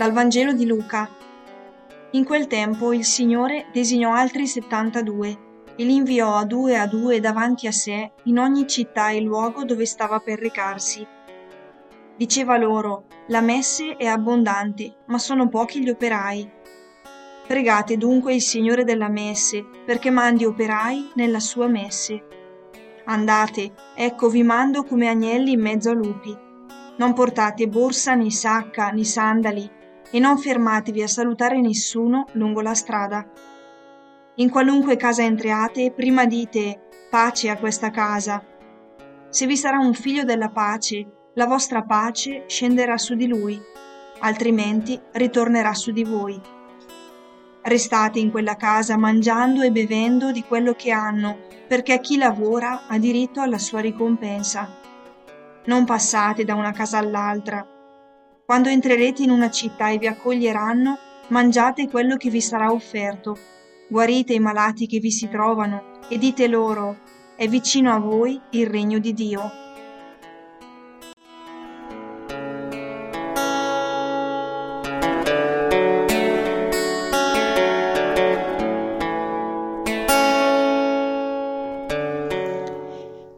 Dal Vangelo di Luca. In quel tempo il Signore designò altri settantadue e li inviò a due a due davanti a sé in ogni città e luogo dove stava per recarsi. Diceva loro, la messe è abbondante, ma sono pochi gli operai. Pregate dunque il Signore della messe, perché mandi operai nella sua messe. Andate, ecco vi mando come agnelli in mezzo a lupi. Non portate borsa né sacca né sandali e non fermatevi a salutare nessuno lungo la strada. In qualunque casa entriate, prima dite pace a questa casa. Se vi sarà un figlio della pace, la vostra pace scenderà su di lui, altrimenti ritornerà su di voi. Restate in quella casa mangiando e bevendo di quello che hanno, perché chi lavora ha diritto alla sua ricompensa. Non passate da una casa all'altra. Quando entrerete in una città e vi accoglieranno, mangiate quello che vi sarà offerto, guarite i malati che vi si trovano e dite loro, è vicino a voi il regno di Dio.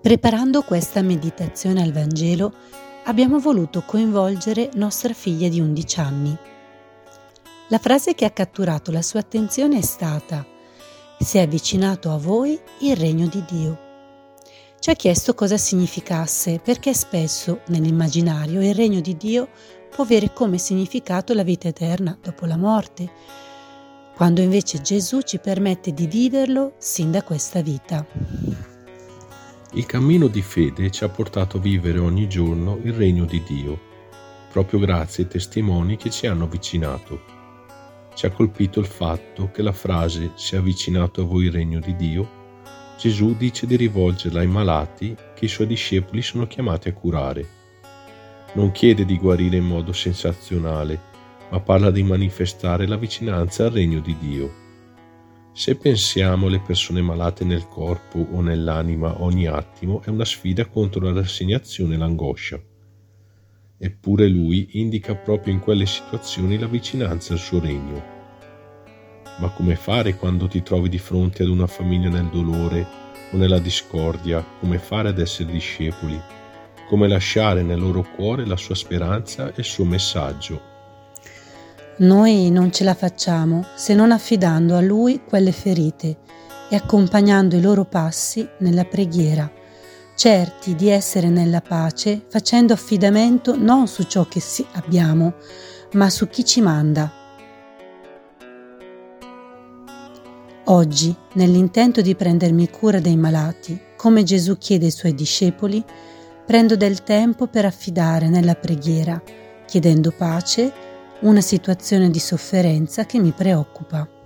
Preparando questa meditazione al Vangelo abbiamo voluto coinvolgere nostra figlia di 11 anni. La frase che ha catturato la sua attenzione è stata Si è avvicinato a voi il regno di Dio. Ci ha chiesto cosa significasse perché spesso nell'immaginario il regno di Dio può avere come significato la vita eterna dopo la morte, quando invece Gesù ci permette di viverlo sin da questa vita. Il cammino di fede ci ha portato a vivere ogni giorno il regno di Dio, proprio grazie ai testimoni che ci hanno avvicinato. Ci ha colpito il fatto che la frase si è avvicinato a voi il regno di Dio, Gesù dice di rivolgerla ai malati che i suoi discepoli sono chiamati a curare. Non chiede di guarire in modo sensazionale, ma parla di manifestare la vicinanza al regno di Dio se pensiamo alle persone malate nel corpo o nell'anima ogni attimo, è una sfida contro la rassegnazione e l'angoscia. Eppure lui indica proprio in quelle situazioni la vicinanza al suo regno. Ma come fare quando ti trovi di fronte ad una famiglia nel dolore o nella discordia? Come fare ad essere discepoli? Come lasciare nel loro cuore la sua speranza e il suo messaggio? Noi non ce la facciamo se non affidando a Lui quelle ferite e accompagnando i loro passi nella preghiera, certi di essere nella pace facendo affidamento non su ciò che abbiamo, ma su chi ci manda. Oggi, nell'intento di prendermi cura dei malati, come Gesù chiede ai suoi discepoli, prendo del tempo per affidare nella preghiera, chiedendo pace una situazione di sofferenza che mi preoccupa.